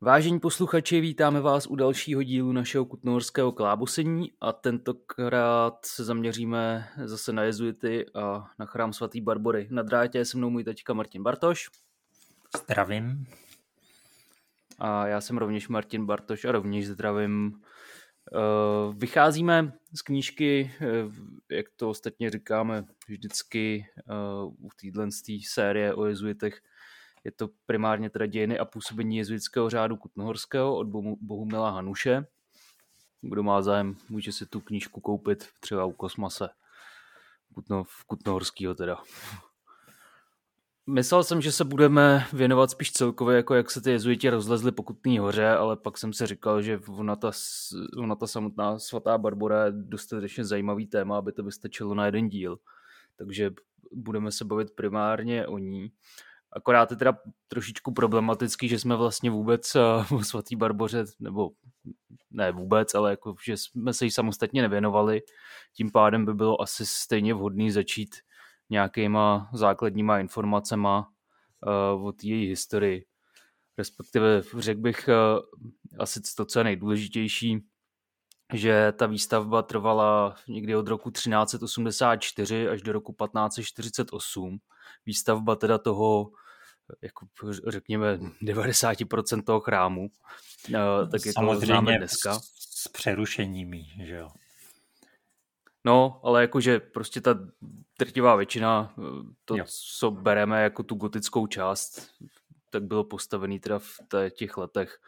Vážení posluchači, vítáme vás u dalšího dílu našeho kutnohorského klábosení a tentokrát se zaměříme zase na jezuity a na chrám svatý Barbory. Na drátě je se mnou můj teďka Martin Bartoš. Zdravím. A já jsem rovněž Martin Bartoš a rovněž zdravím. Eh, vycházíme z knížky, eh, jak to ostatně říkáme vždycky eh, u téhle série o jezuitech, je to primárně teda dějiny a působení jezuitského řádu Kutnohorského od Bohumila Hanuše. Kdo má zájem, může si tu knížku koupit třeba u Kosmase. Kutno, Kutnohorského teda. Myslel jsem, že se budeme věnovat spíš celkově, jako jak se ty jezuiti rozlezly po Kutný hoře, ale pak jsem si říkal, že ona ta, ona ta samotná svatá Barbora je dostatečně zajímavý téma, aby to vystačilo na jeden díl. Takže budeme se bavit primárně o ní. Akorát je teda trošičku problematický, že jsme vlastně vůbec uh, svatý Barboře, nebo ne vůbec, ale jako, že jsme se jí samostatně nevěnovali. Tím pádem by bylo asi stejně vhodný začít nějakýma základníma informacema uh, od její historii. Respektive řekl bych uh, asi to, co je nejdůležitější, že ta výstavba trvala někdy od roku 1384 až do roku 1548. Výstavba teda toho, jako řekněme, 90% toho chrámu, tak jako Samozřejmě dneska. s přerušeními, že jo? No, ale jakože prostě ta drtivá většina, to, jo. co bereme jako tu gotickou část, tak bylo postavený teda v těch letech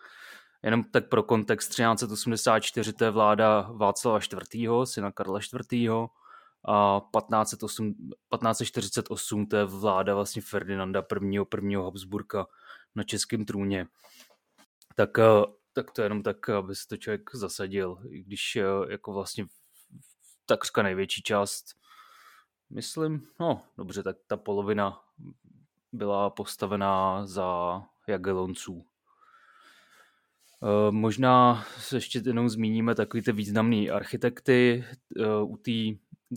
Jenom tak pro kontext 1384 to je vláda Václava IV., syna Karla IV. A 1508, 1548 to je vláda vlastně Ferdinanda I. prvního Habsburka na českém trůně. Tak, eh, tak to je jenom tak, aby se to člověk zasadil, i když eh, jako vlastně takřka největší část, myslím, no dobře, tak ta polovina byla postavená za Jagelonců. Eh, možná se ještě jenom zmíníme takový ty významný architekty. U, u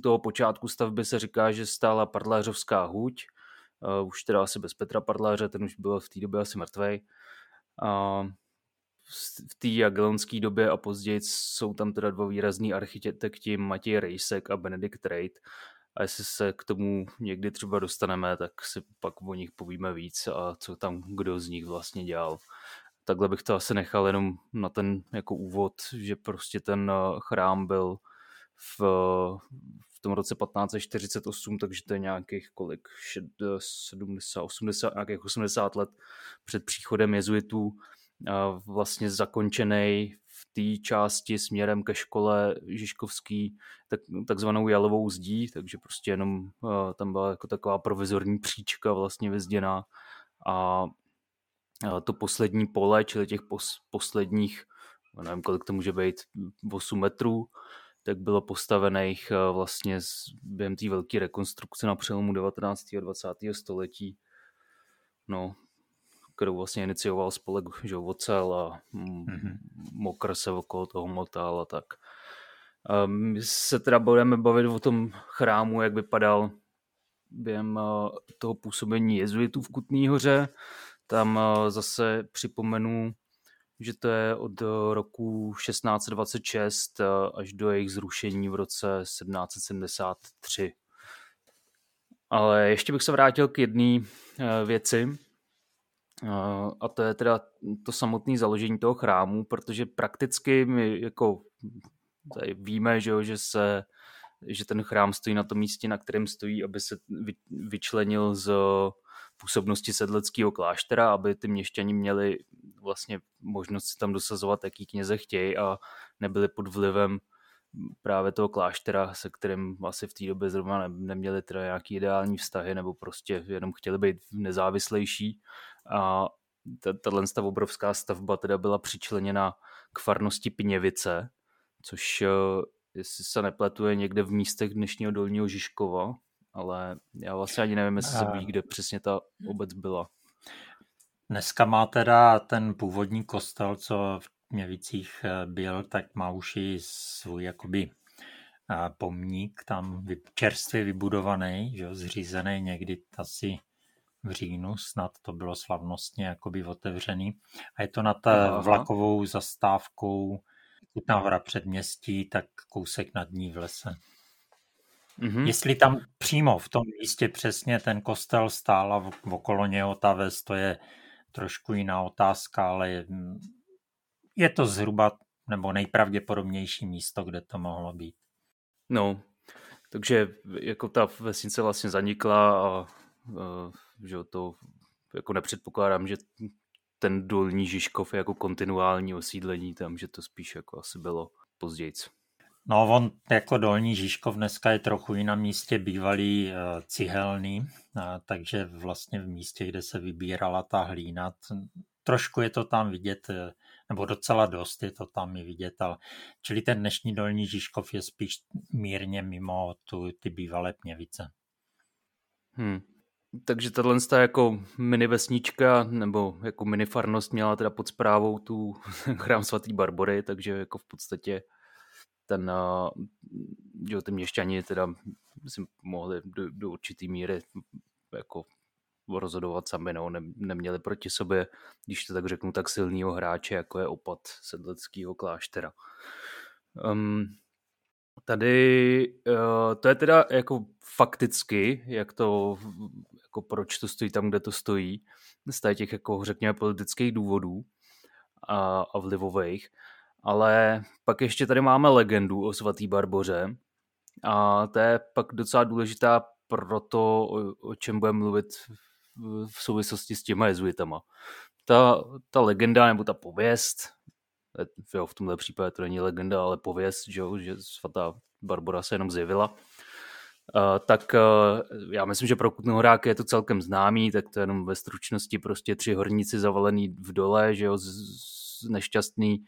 toho počátku stavby se říká, že stála Pardlářovská huť, eh, už teda asi bez Petra Pardláře, ten už byl v té době asi mrtvej. A v té jagelonské době a později jsou tam teda dva výrazní architekti, Matěj Rejsek a Benedikt Reit. A jestli se k tomu někdy třeba dostaneme, tak si pak o nich povíme víc a co tam kdo z nich vlastně dělal takhle bych to asi nechal jenom na ten jako úvod, že prostě ten chrám byl v, v tom roce 1548, takže to je nějakých kolik, 70, 80, nějakých 80 let před příchodem jezuitů vlastně zakončený v té části směrem ke škole Žižkovský tak, takzvanou jalovou zdí, takže prostě jenom uh, tam byla jako taková provizorní příčka vlastně vyzděná. A to poslední pole, čili těch pos, posledních, nevím, kolik to může být, 8 metrů, tak bylo postavených eh, vlastně během té velké rekonstrukce na přelomu 19. a 20. století. No, kterou vlastně inicioval spolek že, Vocel a mm-hmm. Mokr se okolo toho motal a tak. My se teda budeme bavit o tom chrámu, jak vypadal během eh, toho působení jezuitů v Kutný hoře. Tam eh, zase připomenu, že to je od eh, roku 1626 eh, až do jejich zrušení v roce 1773. Ale ještě bych se vrátil k jedné věci, a to je teda to samotné založení toho chrámu, protože prakticky my jako tady víme, že, jo, že se že ten chrám stojí na tom místě, na kterém stojí, aby se vyčlenil z působnosti sedleckého kláštera, aby ty měšťani měli vlastně možnost si tam dosazovat, jaký kněze chtějí a nebyli pod vlivem právě toho kláštera, se kterým asi v té době zrovna neměli teda nějaký ideální vztahy nebo prostě jenom chtěli být nezávislejší. A tato obrovská stavba teda byla přičleněna k farnosti Pněvice, což eh, jestli se nepletuje někde v místech dnešního Dolního Žižkova, ale já vlastně ani nevím, jestli se ví, kde přesně ta obec byla. Dneska má teda ten původní kostel, co v Měvicích eh, byl, tak má už i svůj jakoby eh, pomník tam čerstvě vybudovaný, že, zřízený někdy asi v říjnu, snad to bylo slavnostně jakoby otevřený. A je to nad Aha. vlakovou zastávkou Kutná hora předměstí, tak kousek nad ní v lese. Mm-hmm. Jestli tam přímo v tom místě přesně ten kostel stál a v, okolo něho ta ves, to je trošku jiná otázka, ale je, je to zhruba nebo nejpravděpodobnější místo, kde to mohlo být. No, takže jako ta vesnice vlastně zanikla a, a že to jako nepředpokládám, že ten dolní Žižkov je jako kontinuální osídlení tam, že to spíš jako asi bylo později. No on jako Dolní Žižkov dneska je trochu i na místě bývalý uh, cihelný, uh, takže vlastně v místě, kde se vybírala ta hlína, trošku je to tam vidět, eh, nebo docela dost je to tam i vidět, ale, čili ten dnešní Dolní Žižkov je spíš mírně mimo tu, ty bývalé Pněvice. Hmm. Takže tahle jako mini vesnička nebo jako mini farnost měla teda pod zprávou tu chrám svatý Barbory, takže jako v podstatě ten, že ty měšťani teda si mohli do, do určitý míry jako rozhodovat sami, no, ne, neměli proti sobě, když to tak řeknu, tak silného hráče, jako je opat sedleckého kláštera. Um, tady uh, to je teda jako fakticky, jak to, jako proč to stojí tam, kde to stojí, z těch jako řekněme politických důvodů a, a vlivových, ale pak ještě tady máme legendu o svatý Barboře a to je pak docela důležitá pro to, o, čem budeme mluvit v souvislosti s těma jezuitama. Ta, ta legenda nebo ta pověst, jo, v tomhle případě to není legenda, ale pověst, že, že svatá Barbara se jenom zjevila, Uh, tak uh, já myslím, že pro Kutnohoráky je to celkem známý, tak to je jenom ve stručnosti prostě tři horníci zavalený v dole, že jo, z, z nešťastný,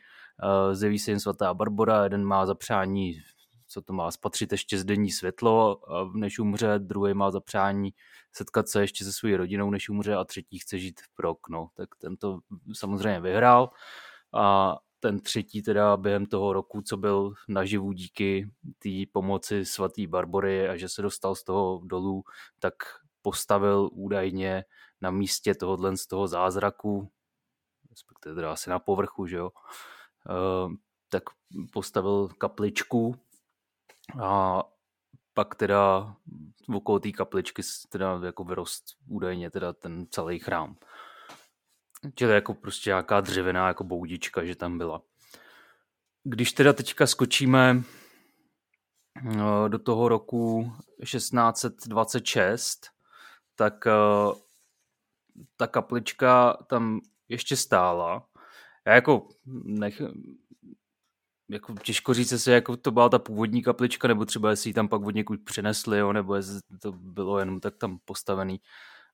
zjeví se jim svatá Barbora, jeden má zapřání, co to má, spatřit ještě zdenní světlo, než umře, druhý má zapřání setkat se ještě se svou rodinou, než umře a třetí chce žít pro okno. Tak ten to samozřejmě vyhrál a ten třetí teda během toho roku, co byl naživu díky té pomoci svatý Barbory a že se dostal z toho dolů, tak postavil údajně na místě tohohle z toho zázraku, respektive teda asi na povrchu, že jo, tak postavil kapličku a pak teda okolo té kapličky teda jako vyrost údajně teda ten celý chrám. Čili jako prostě nějaká dřevěná jako boudička, že tam byla. Když teda teďka skočíme eh, do toho roku 1626, tak eh, ta kaplička tam ještě stála. Já jako nech, jako těžko říct, jestli jako to byla ta původní kaplička, nebo třeba jestli ji tam pak od někud přinesli, jo, nebo jestli to bylo jenom tak tam postavený.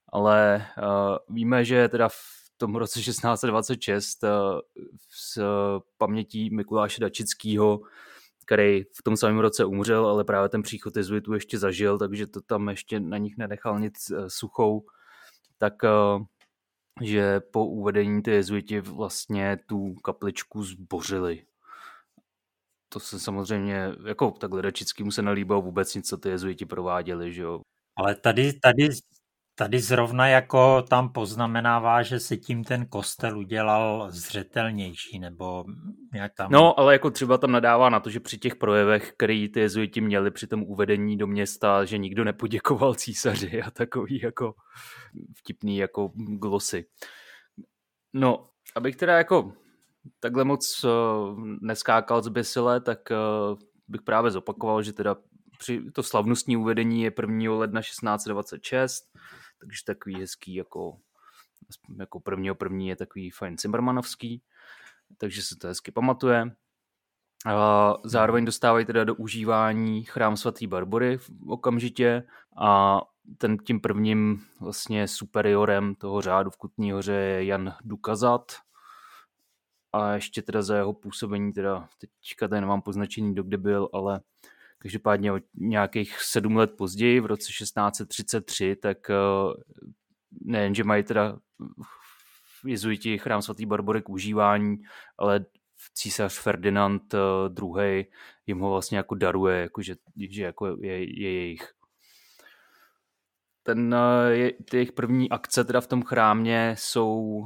Ale uh, víme, že teda v tom roce 1626 uh, s pamětí Mikuláše Dačického, který v tom samém roce umřel, ale právě ten příchod jezuitů ještě zažil, takže to tam ještě na nich nenechal nic uh, suchou, tak uh, že po uvedení ty jezuiti vlastně tu kapličku zbořili to se samozřejmě, jako takhle Dačickému se nelíbilo vůbec nic, co ty jezuiti prováděli, že jo. Ale tady, tady, tady zrovna jako tam poznamenává, že se tím ten kostel udělal zřetelnější, nebo nějak tam... No, ale jako třeba tam nadává na to, že při těch projevech, který ty jezuiti měli při tom uvedení do města, že nikdo nepoděkoval císaři a takový jako vtipný jako glosy. No, abych teda jako takhle moc uh, neskákal z Besile, tak uh, bych právě zopakoval, že teda při to slavnostní uvedení je 1. ledna 1626, takže takový hezký jako, jako prvního první je takový fajn Cimbermanovský, takže se to hezky pamatuje. A zároveň dostávají teda do užívání chrám svatý Barbory okamžitě a ten tím prvním vlastně superiorem toho řádu v Kutní hoře je Jan Dukazat, a ještě teda za jeho působení, teda teďka tady nemám poznačení, do kde byl, ale každopádně o nějakých sedm let později, v roce 1633, tak eh, nejen, že mají teda jezuiti chrám svatý Barbory k užívání, ale císař Ferdinand II. Eh, jim ho vlastně jako daruje, jako že, že jako je, je jejich. ten, je, ty jejich první akce teda v tom chrámě jsou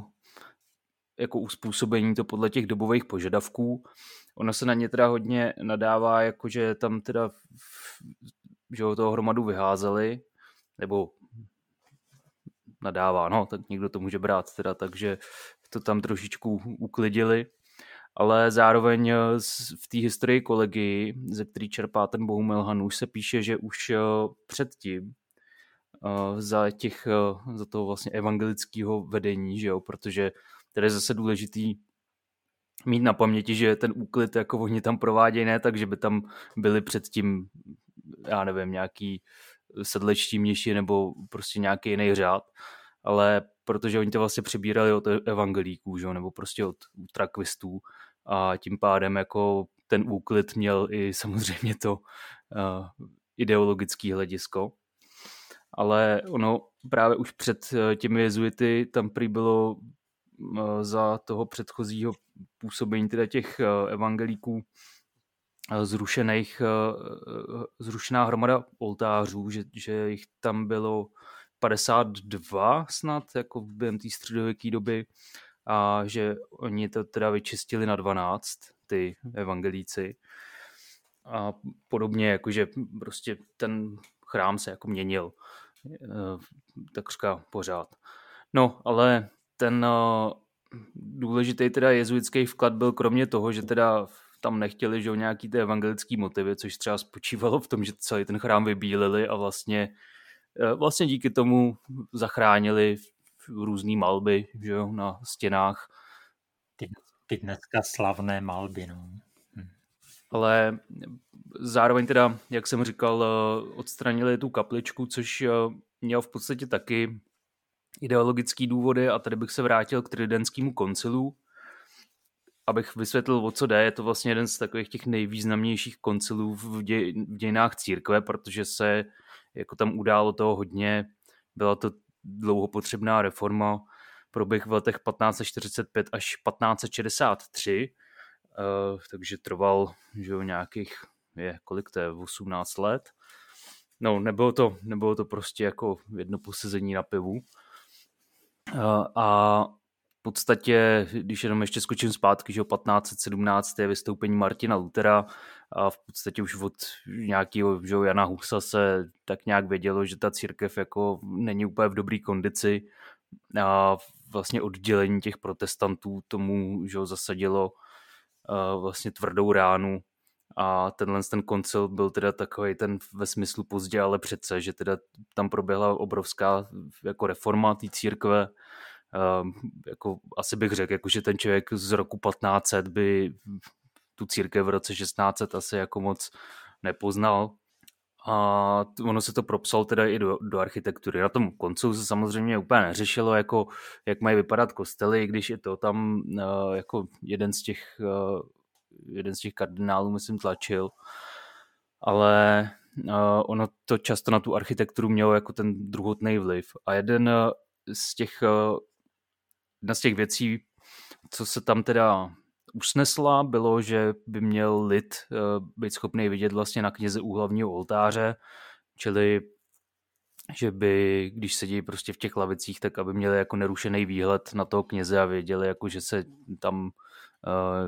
jako uspůsobení to podle těch dobových požadavků. Ono se na ně teda hodně nadává, jakože tam teda že ho toho hromadu vyházeli, nebo nadává, no, tak někdo to může brát teda, takže to tam trošičku uklidili, ale zároveň eh, v té historii kolegy, ze který čerpá ten Bohumil Hanuš, se píše, že už eh, předtím eh, za, těch, za toho vlastně evangelického vedení, že jo, protože tady je zase důležitý mít na paměti, že ten úklid jako oni tam provádějí ne tak, že by tam byli předtím, já nevím, nějaký sedlečtí mniši nebo prostě nějaký jiný řád, ale protože oni to vlastně přebírali od evangelíků, že? nebo prostě od trakvistů a tím pádem jako ten úklid měl i samozřejmě to uh, ideologické hledisko. Ale ono právě už před eh, těmi jezuity tam prý bylo za toho předchozího působení teda těch uh, evangelíků zrušených, zrušená hromada oltářů, že, že jich tam bylo 52 snad, jako během té středověké doby, a že oni to teda vyčistili na 12, ty evangelíci. A podobně, jakože prostě ten chrám se jako měnil eh, takřka pořád. No, ale ten eh, důležitý teda jezuitský vklad byl kromě toho, že teda tam nechtěli, že o nějaký ty evangelický motivy, což třeba spočívalo v tom, že celý ten chrám vybílili a vlastně Eh, vlastně díky tomu zachránili různé malby že jo, na stěnách. Ty, ty dneska slavné malby. No. Hm. Ale zároveň teda, jak jsem říkal, eh, odstranili tu kapličku, což měl v podstatě taky ideologický důvody a tady bych se vrátil k tridenskému koncilu, abych vysvětlil, o co jde. Je to vlastně jeden z takových těch nejvýznamnějších koncilů v, v dějinách církve, protože se jako tam událo toho hodně, byla to dlouho potřebná reforma, proběh v letech 1545 až 1563, uh, eh, takže trval že jo, nějakých, je, kolik to je, 18 let. No, nebylo to, nebylo to prostě jako jedno posezení na pivu. Uh, a podstatě, když jenom ještě skočím zpátky, že 1517 je vystoupení Martina Lutera a v podstatě už od nějakého že Jana Husa se tak nějak vědělo, že ta církev jako není úplně v dobré kondici a vlastně oddělení těch protestantů tomu že zasadilo vlastně tvrdou ránu a tenhle ten koncil byl teda takový ten ve smyslu pozdě, ale přece, že teda tam proběhla obrovská jako reforma té církve, uh, jako asi bych řekl, jako, že ten člověk z roku 1500 by tu církev v roce 1600 asi jako moc nepoznal. A ono se to propsal teda i do, do architektury. Na tom koncu se samozřejmě úplně neřešilo, jako, jak mají vypadat kostely, když je to tam uh, jako jeden z těch uh, jeden z těch kardinálů, myslím, tlačil. Ale uh, ono to často na tu architekturu mělo jako ten druhotný vliv. A jeden z těch uh, jedna z těch věcí, co se tam teda usnesla, bylo, že by měl lid eh, být schopný vidět vlastně na kněze u hlavního oltáře, čili že by, když sedí prostě v těch lavicích, tak aby měli jako nerušený výhled na toho kněze a věděli, jako že se tam uh,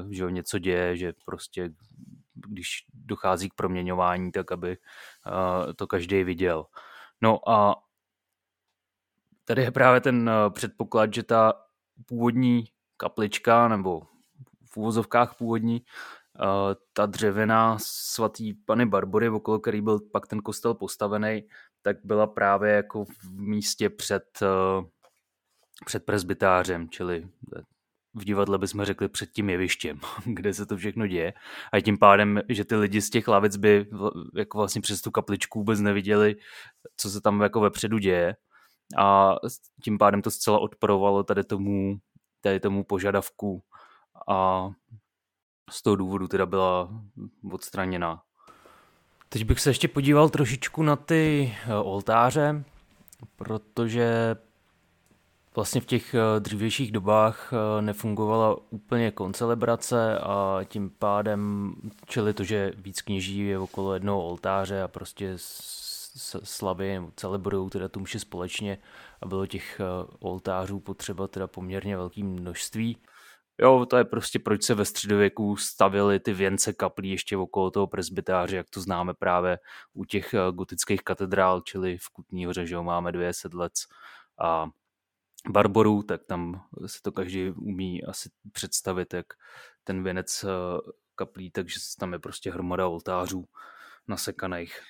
že něco děje, že prostě když dochází k proměňování, tak aby uh, to každý viděl. No a tady je právě ten uh, předpoklad, že ta původní kaplička, nebo v úvozovkách původní, ta dřevěná svatý Pany Barbory, okolo který byl pak ten kostel postavený, tak byla právě jako v místě před, před presbytářem, čili v divadle bychom řekli před tím jevištěm, kde se to všechno děje. A tím pádem, že ty lidi z těch lavic by jako vlastně přes tu kapličku vůbec neviděli, co se tam jako vepředu děje, a tím pádem to zcela odporovalo tady tomu, tady tomu požadavku a z toho důvodu teda byla odstraněna. Teď bych se ještě podíval trošičku na ty eh, oltáře, protože vlastně v těch eh, dřívějších dobách eh, nefungovala úplně koncelebrace a tím pádem, čili to, že víc kněží je okolo jednoho oltáře a prostě slavy, celebrují teda tu mši společně a bylo těch oltářů potřeba teda poměrně velké množství. Jo, to je prostě proč se ve středověku stavily ty věnce kaplí ještě okolo toho presbytáře, jak to známe právě u těch gotických katedrál, čili v Kutní hoře, že jo, máme dvě sedlec a barborů, tak tam se to každý umí asi představit, jak ten věnec kaplí, takže tam je prostě hromada oltářů nasekaných.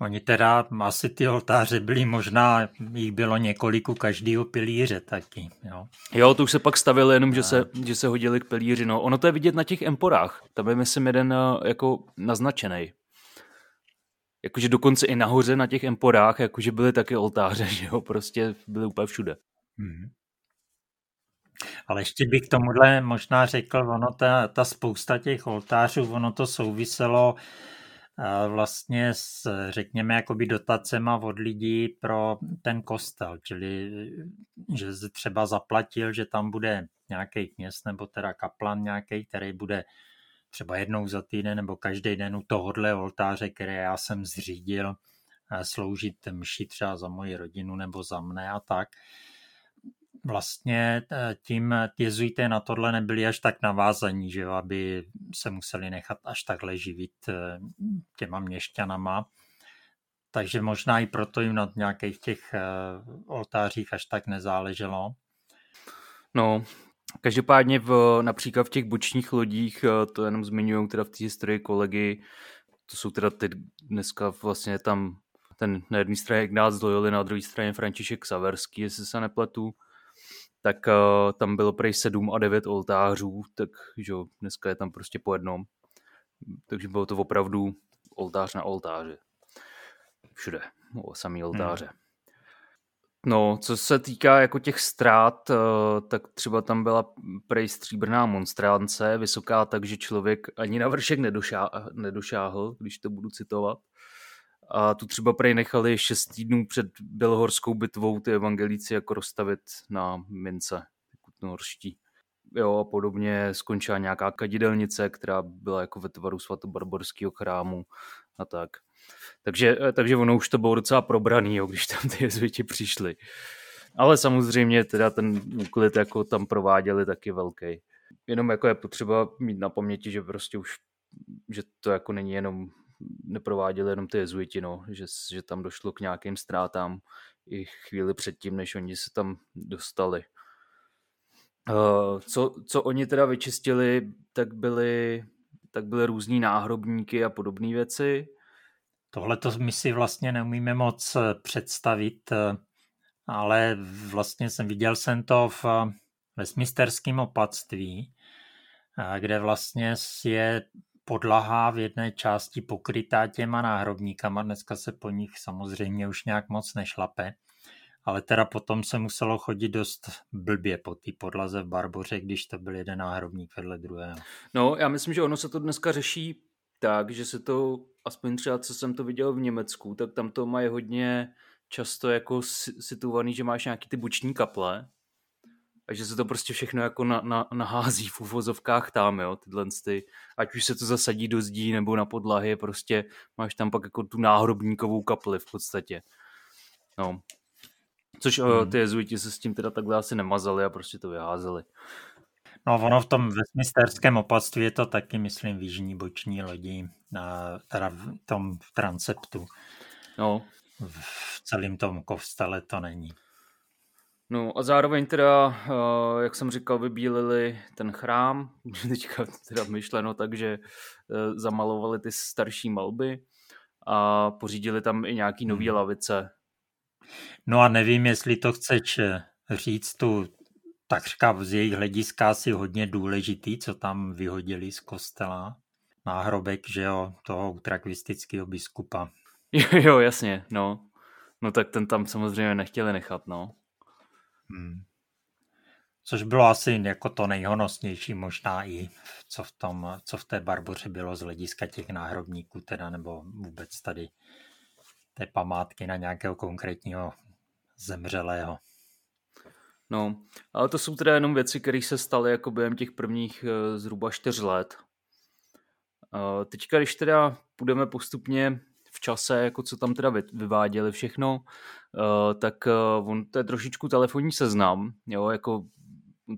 Oni teda, asi ty oltáře byly možná, jich bylo několik u každého pilíře taky. Jo, jo to už se pak stavilo jenom, že se, že se hodili k pilíři. No, ono to je vidět na těch emporách. Tam je myslím jeden jako naznačený. Jakože dokonce i nahoře na těch emporách, jakože byly taky oltáře, že jo, prostě byly úplně všude. Hmm. Ale ještě bych tomuhle možná řekl, ono ta, ta spousta těch oltářů, ono to souviselo uh, vlastně s, řekněme, jakoby dotacema od lidí pro ten kostel, čili že třeba zaplatil, že tam bude nějaký kněz nebo teda kaplan nějaký, který bude třeba jednou za týden nebo každý den u tohohle oltáře, které já jsem zřídil, sloužit mši třeba za moji rodinu nebo za mne a tak. Vlastně e, tím jezuité na tohle nebyli až tak navázaní, že jo, aby se museli nechat až takhle živit e, těma měšťanama. Takže možná i proto jim na nějakých těch oltářích až tak nezáleželo. No, Každopádně v, například v těch bočních lodích, eh, to jenom zmiňují teda v té historii kolegy, to jsou teda ty dneska vlastně tam ten na jedné straně Ignác Loyoli, na druhé straně František Saverský, jestli se nepletu, tak uh, tam bylo prej 7 a 9 oltářů, tak že dneska je tam prostě po jednom. Takže bylo to opravdu oltář na oltáři. Všude, o samý oltáře. Hmm. No, co se týká jako těch ztrát, eh, tak třeba tam byla prej stříbrná monstránce, vysoká tak, že člověk ani na vršek nedošá, nedošáhl, když to budu citovat. A tu třeba prej nechali šest týdnů před Bělohorskou bitvou ty evangelíci jako rozstavit na mince kutnohorští. Jo, a podobně skončila nějaká kadidelnice, která byla jako ve tvaru svatobarborského chrámu a tak. Takže, eh, takže ono už to bylo docela probraný, jo, když tam ty jezuiti přišli. Ale samozřejmě teda ten úklid jako tam prováděli taky velký. Jenom jako je potřeba mít na paměti, že prostě už, že to jako není jenom, neprováděli jenom ty jezuiti, no, že, že tam došlo k nějakým ztrátám i chvíli předtím, než oni se tam dostali. Uh, co, co oni teda vyčistili, tak byly, tak byly různý náhrobníky a podobné věci. Tohle to my si vlastně neumíme moc eh, představit, eh, ale vlastně jsem viděl jsem to v eh, Westminsterském opatství, kde vlastně je podlaha v jedné části pokrytá těma náhrobníkama. Dneska se po nich samozřejmě už nějak moc nešlape. Ale teda potom se muselo chodit dost blbě po té podlaze v Barboře, když to byl jeden náhrobník vedle druhého. No, já myslím, že ono se to dneska řeší tak, že se to, aspoň třeba co jsem to viděl v Německu, tak tam to mají hodně často jako situovaný, že máš nějaký ty buční kaple a že se to prostě všechno jako na, na, nahází v uvozovkách tam, jo, tyhle ty, ať už se to zasadí do zdí nebo na podlahy, prostě máš tam pak jako tu náhrobníkovou kapli v podstatě. No. Což hmm. ty jezuiti se s tím teda takhle asi nemazali a prostě to vyházeli. No ono v tom Westminsterském opatství je to taky, myslím, v jižní boční lodi, teda v tom v transeptu. No. V celém tom kostele to není. No a zároveň teda, eh, jak jsem říkal, vybílili ten chrám, teďka teda myšleno tak, že eh, zamalovali ty starší malby a pořídili tam i nějaký nový hmm. lavice. No a nevím, jestli to chceš říct tu takřka z jejich hlediska asi hodně důležitý, co tam vyhodili z kostela. Náhrobek, že jo, toho utrakvistického biskupa. Jo, jasně, no. No tak ten tam samozřejmě nechtěli nechat, no. Hmm. Což bylo asi jako to nejhonosnější možná i, co v, tom, co v té Barboře bylo z hlediska těch náhrobníků teda, nebo vůbec tady té památky na nějakého konkrétního zemřelého. No, ale to jsou teda jenom věci, které se staly jako během těch prvních uh, zhruba čtyř let. Uh, teďka, když teda půjdeme postupně v čase, jako co tam teda vyváděli všechno, uh, tak on to je trošičku telefonní seznam, jo, jako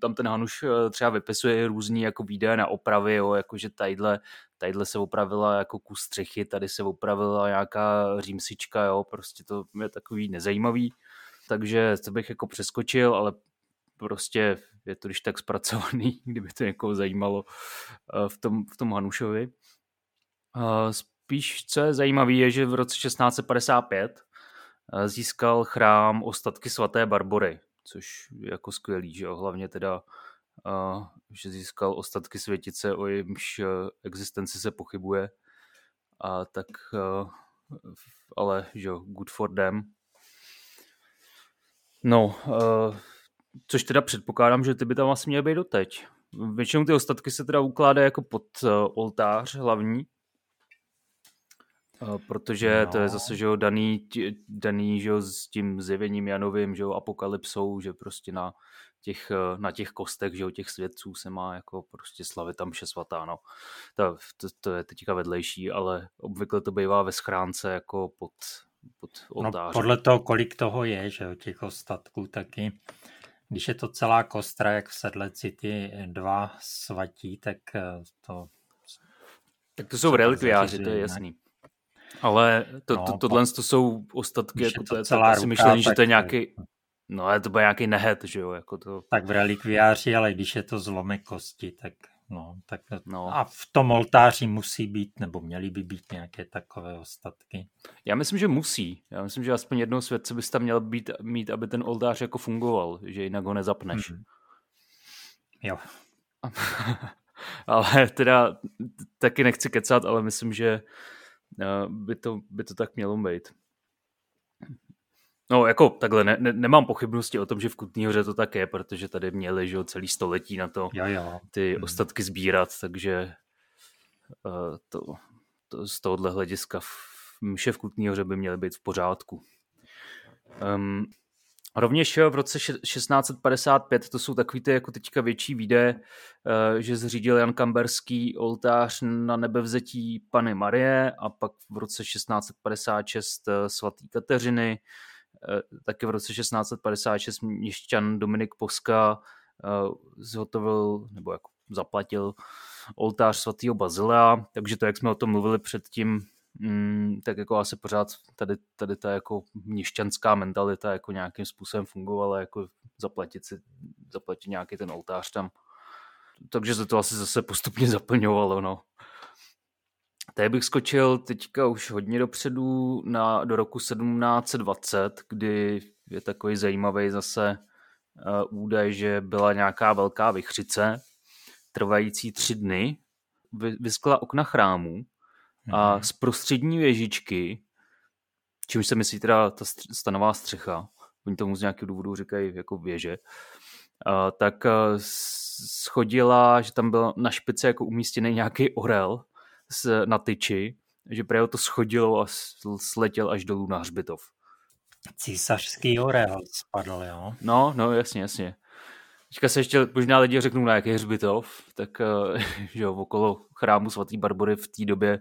tam ten Hanuš třeba vypisuje různý jako výdaje na opravy, jo, jakože tadyhle, tadyhle se opravila jako kus střechy, tady se opravila nějaká římsička, jo, prostě to je takový nezajímavý, takže to bych jako přeskočil, ale prostě je to když tak zpracovaný, kdyby to někoho zajímalo v tom, v tom Hanušovi. Spíš, co je zajímavé, je, že v roce 1655 eh, získal chrám ostatky svaté Barbory, což je jako skvělý, že jo? hlavně teda, že získal ostatky světice, o jejímž eh, existenci se pochybuje, a tak, ale že jo, good for them. No, což teda předpokládám, že ty by tam asi měly být doteď. Většinou ty ostatky se teda ukládají jako pod oltář hlavní, protože no. to je no. zase, že jo, daný, daný že jo, s tím zjevením Janovým, že jo, apokalypsou, že prostě na těch, eh, na těch kostech, že jo, těch svědců se má jako prostě slavit tam vše svatá, no. To, to, to je teďka vedlejší, ale obvykle to bývá ve schránce jako pod, pod oltářem. No, podle toho, kolik toho je, že jo, těch ostatků taky. Když je to celá kostra, jak v sedleci ty dva svatí, tak eh, to... Tak to jsou relikviáři, to je jasný. Ale to, no, to, tohle to jsou ostatky, jako to, to je celá si myšlení, že to je nějaký, no ale to bude nějaký nehet, že jo, jako to. Tak v relikviáři, ale když je to zlomek kosti, tak no, tak no. a v tom oltáři musí být, nebo měly by být nějaké takové ostatky. Já myslím, že musí. Já myslím, že aspoň jednou světce bys tam měl být, mít, aby ten oltář jako fungoval, že jinak ho nezapneš. Hmm. Jo. ale teda taky nechci kecat, ale myslím, že by to, by to tak mělo být. No, jako takhle, ne, ne, nemám pochybnosti o tom, že v Kutný hoře to tak je, protože tady měli že, celý století na to jo, jo. ty hmm. ostatky sbírat, takže uh, to, to z tohohle hlediska v, mše v Kutný hoře by měly být v pořádku. Um, Rovněž v roce 1655, to jsou takový ty jako teďka větší výdaje, eh, že zřídil Jan Kamberský oltář na nebevzetí Pany Marie a pak v roce 1656 eh, svatý Kateřiny, eh, taky v roce 1656 měšťan Dominik Poska zhotovil nebo jako zaplatil oltář svatého Bazilea, takže to, jak jsme o tom mluvili předtím, mm, tak jako asi pořád tady, tady ta jako měšťanská mentalita jako nějakým způsobem fungovala, jako zaplatit si, zaplatit nějaký ten oltář tam. Takže se to asi zase postupně zaplňovalo, no. Tady bych skočil teďka už hodně dopředu na, do roku 1720, kdy je takový zajímavý zase uh, údaj, že byla nějaká velká vychřice, trvající tři dny, vyskla okna chrámu a mhm. z prostřední věžičky, čímž se myslí teda ta stanová střecha, oni tomu z nějakého důvodu říkají jako věže, a, tak schodila, že tam byl na špice jako umístěný nějaký orel s, na tyči, že právě to schodilo a sletěl až dolů na hřbitov. Císařský orel spadl, jo? No, no, jasně, jasně. Teďka se ještě možná lidi řeknou na jaký hřbitov, tak že jo, okolo chrámu svatý Barbory v té době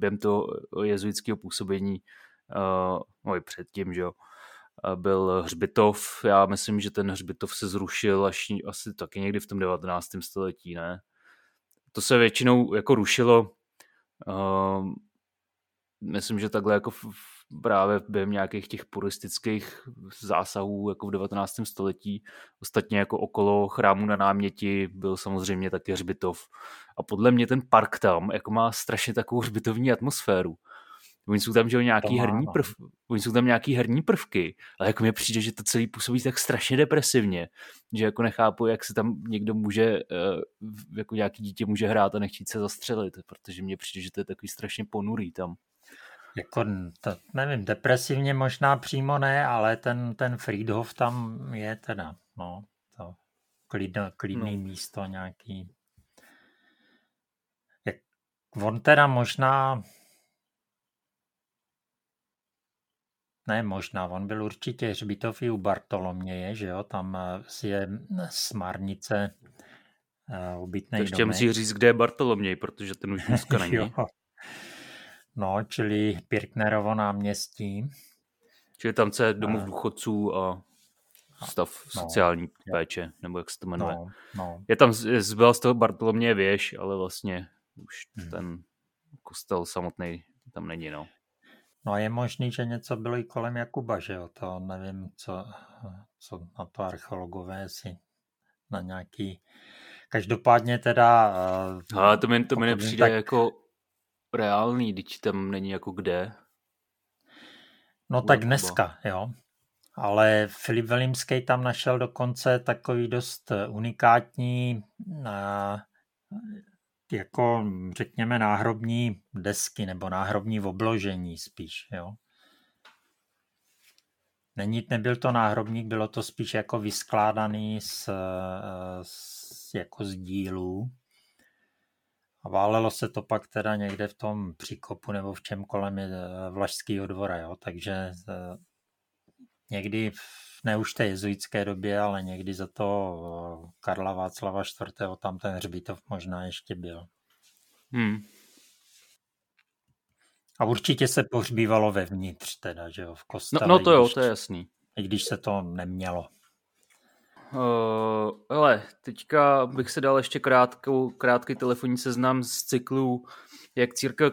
během toho jezuitského působení, uh, no i předtím, že jo, byl hřbitov. Já myslím, že ten hřbitov se zrušil až asi taky někdy v tom 19. století, ne? To se většinou jako rušilo. Uh, myslím, že takhle jako v, právě během nějakých těch puristických zásahů jako v 19. století. Ostatně jako okolo chrámu na náměti byl samozřejmě taky hřbitov. A podle mě ten park tam jako má strašně takovou hřbitovní atmosféru. Oni jsou tam, že nějaký má, herní no. prv, oni jsou tam nějaký herní prvky, ale jako mi přijde, že to celý působí tak strašně depresivně, že jako nechápu, jak se tam někdo může, eh, jako nějaký dítě může hrát a nechtít se zastřelit, protože mně přijde, že to je takový strašně ponurý tam. Jako, to, nevím, depresivně možná přímo ne, ale ten, ten Friedhof tam je teda, no, to klidno, klidný no. místo nějaký. Jak, on teda možná, ne možná, on byl určitě hřbitov i u Bartoloměje, že jo, tam eh, je smárnice uh, obytný Ještě musí říct, kde je Bartoloměj, protože ten už dneska není. No, čili Pirknerovo náměstí. Čili tam se domov důchodců a stav no, sociální je. péče, nebo jak se to jmenuje. No, no. Je tam, zbyla z toho Bartolomě věž, ale vlastně už hmm. ten kostel samotný tam není, no. No a je možný, že něco bylo i kolem Jakuba, že jo? To nevím, co, co na to archeologové si na nějaký... Každopádně teda... Ale to mi, to mi nepřijde tak... jako reálný, když tam není jako kde. No tak dneska, jo. Ale Filip Velimský tam našel dokonce takový dost unikátní jako řekněme náhrobní desky nebo náhrobní obložení spíš, jo. Není, nebyl to náhrobník, bylo to spíš jako vyskládaný z, z, jako z dílů. A válelo se to pak teda někde v tom příkopu nebo v čem kolem je eh, Vlašského dvora, jo. Takže eh, někdy v, ne už té jezuitské době, ale někdy za to eh, Karla Václava IV. tam ten hřbitov možná ještě byl. Hmm. A určitě se pohřbívalo vevnitř teda, že jo, v kostele. No, no to jo, to je jasný. I když se to nemělo. Uh, hele, teďka bych se dal ještě krátkou, krátký telefonní seznam z cyklu, jak církev,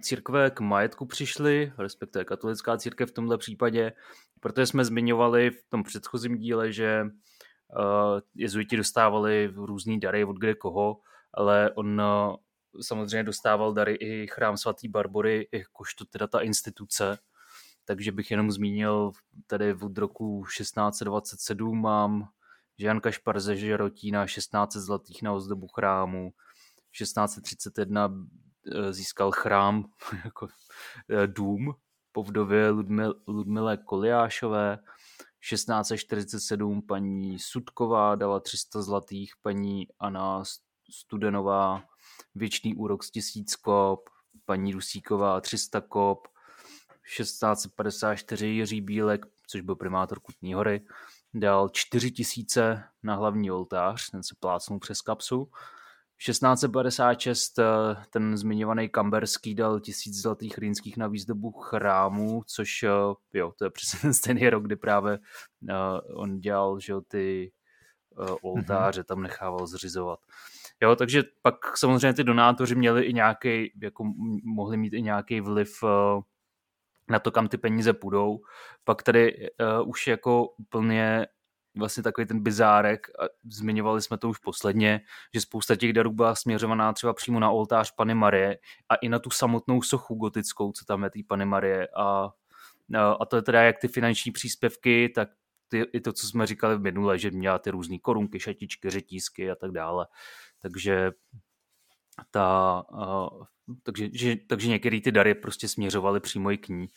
církve k majetku přišly, respektive katolická církev v tomhle případě, protože jsme zmiňovali v tom předchozím díle, že uh, jezuiti dostávali různý dary od kde koho, ale on uh, samozřejmě dostával dary i chrám svatý Barbory, jakožto teda ta instituce, takže bych jenom zmínil, tady od roku 1627 mám že Jan Kašpar ze Žerotína 16 zlatých na ozdobu chrámu, 1631 eh, získal chrám jako eh, dům po vdově Ludmil, Ludmile Koliášové, 1647 paní Sudková dala 300 zlatých, paní Anna Studenová věčný úrok z tisíc kop, paní Rusíková 300 kop, 1654 Jiří Bílek, což byl primátor Kutní hory, dal 4000 na hlavní oltář, ten se plácnul přes kapsu. 1656 eh, ten zmiňovaný Kamberský dal tisíc zlatých rýnských na výzdobu chrámu, což eh, jo, to je přesně ten stejný rok, kdy právě uh, on dělal že ty uh, oltáře, mm-hmm. tam nechával zřizovat. Jo, takže pak samozřejmě ty donátoři měli i nějaký, jako mohli mít i nějaký vliv uh, na to, kam ty peníze půjdou. Pak tady uh, už jako úplně vlastně takový ten bizárek, a zmiňovali jsme to už posledně, že spousta těch darů byla směřovaná třeba přímo na oltář Pany Marie a i na tu samotnou sochu gotickou, co tam je té Pany Marie a, a to je teda jak ty finanční příspěvky, tak ty, i to, co jsme říkali v minule, že měla ty různé korunky, šatičky, řetízky a tak dále. Takže ta, uh, takže, že, takže některé ty dary prostě směřovaly přímo i k ní.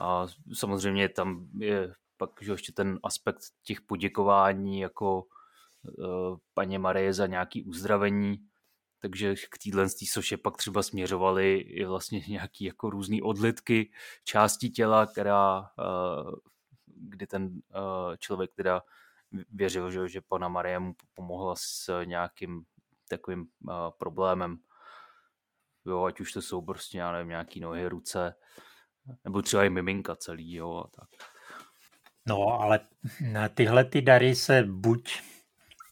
A samozřejmě tam je pak že ještě ten aspekt těch poděkování jako uh, paně Marie za nějaký uzdravení, takže k téhle soše pak třeba směřovaly i vlastně nějaký jako různý odlitky části těla, která, uh, kdy ten uh, člověk teda věřil, že, že pana Marie mu pomohla s nějakým takovým problémem. Jo, ať už to jsou prostě, já nevím, nějaký nohy, ruce, nebo třeba i miminka celý, jo, a tak. No, ale tyhle ty dary se buď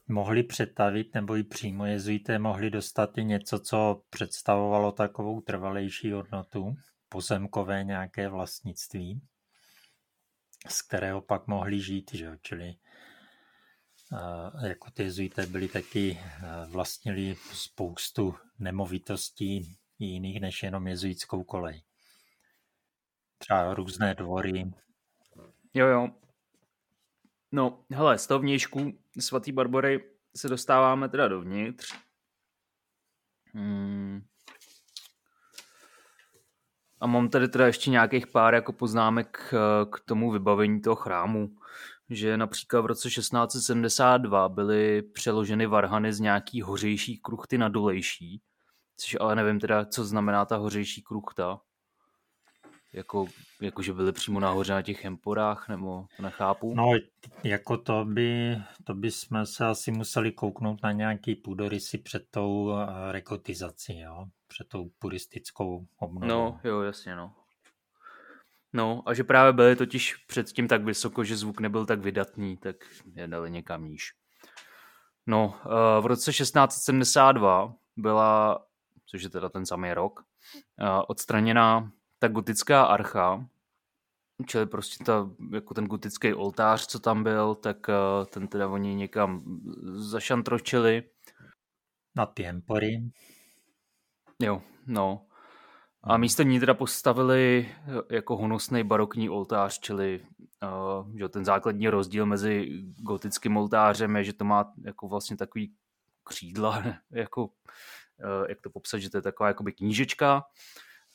mohli přetavit, nebo i přímo jezuité mohli dostat i něco, co představovalo takovou trvalejší hodnotu, pozemkové nějaké vlastnictví, z kterého pak mohli žít, že? čili jako ty jezuité byli taky, vlastnili spoustu nemovitostí jiných než jenom jezuitskou kolej. Třeba různé dvory. Jo, jo. No, hele, z toho vnějšku svatý Barbory se dostáváme teda dovnitř. Hmm. A mám tady teda ještě nějakých pár jako poznámek eh, k tomu vybavení toho chrámu že například v roce 1672 byly přeloženy varhany z nějaký hořejší kruchty na dolejší, což ale nevím teda, co znamená ta hořejší kruchta. jako, jako že byly přímo nahoře na těch emporách, nebo to nechápu? No, jako to by, to by jsme se asi museli kouknout na nějaký půdorysy před tou eh, rekotizací, jo? před tou puristickou obnovou. No, jo, jasně, no. No, a že právě byly totiž předtím tak vysoko, že zvuk nebyl tak vydatný, tak je dali někam níž. No, eh, v roce 1672 byla, což je teda ten samý rok, odstraněná ta gotická archa, čili prostě ta, jako ten gotický oltář, co tam byl, tak ten teda oni někam zašantročili. Na ty empory. Jo, no. A místo ní teda postavili jako honosný barokní oltář, čili uh, že ten základní rozdíl mezi gotickým oltářem je, že to má jako vlastně takový křídla, jako, jak to popsat, že to je taková jakoby knížečka,